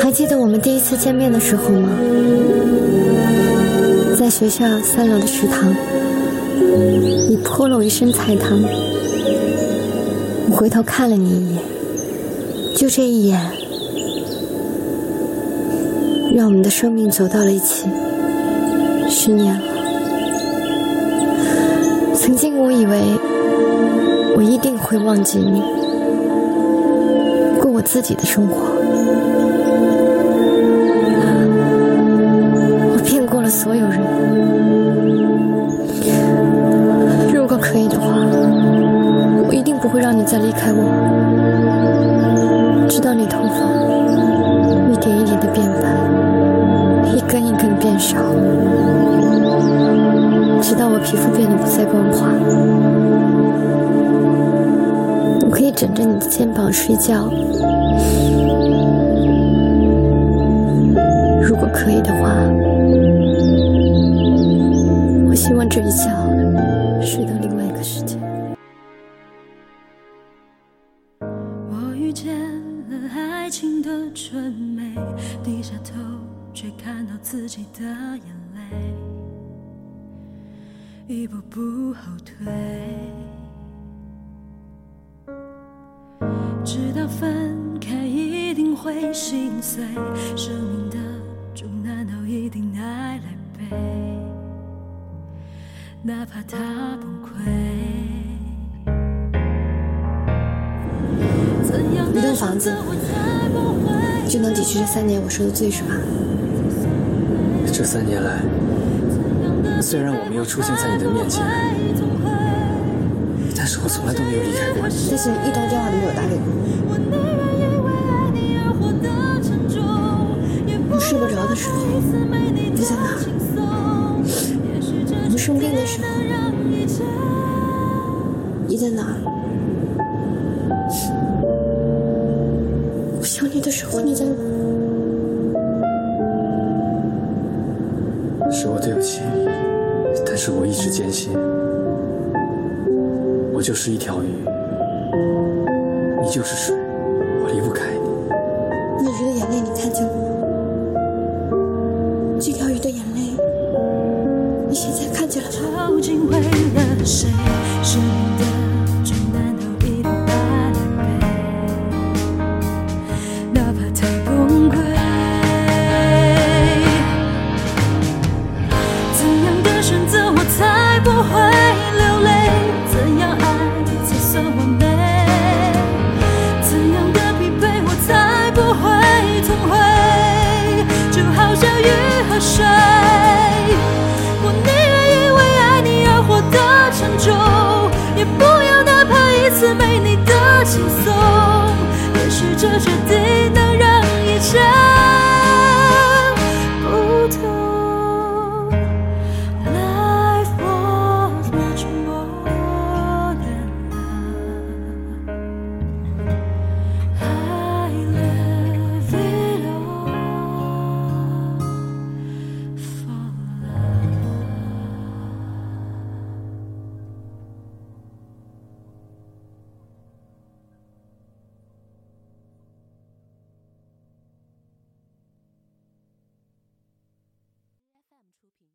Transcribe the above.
还记得我们第一次见面的时候吗？在学校三楼的食堂，你泼了我一身菜汤，我回头看了你一眼，就这一眼，让我们的生命走到了一起，十年了。曾经我以为我一定会忘记你，过我自己的生活。所有人。如果可以的话，我一定不会让你再离开我，直到你头发一点一点的变白，一根一根变少。直到我皮肤变得不再光滑，我可以枕着你的肩膀睡觉。如果可以的话，睡一觉睡到另外一个世界。我遇见了爱情的纯美，低下头却看到自己的眼泪。一步步后退，知道分开一定会心碎，生命的重难道一定爱来背？哪怕他崩溃。一栋房子就能抵去这三年我受的罪是吧？这三年来。虽然我没有出现在你的面前，但是我从来都没有离开过你。但是你一通电话都没有打给过我。我睡不着的时候，你在哪？我生病的时候，你在哪？我想你的时候，你在哪？是我对不起你。但是我一直坚信，我就是一条鱼，你就是水，我离不开你。那鱼的眼泪你看见了吗？究竟为了谁？十年的重难都一担背，哪怕太崩溃。怎样的选择我才不会流泪？怎样爱才算完美？怎样的疲惫我才不会痛悔？就好像雨。出品。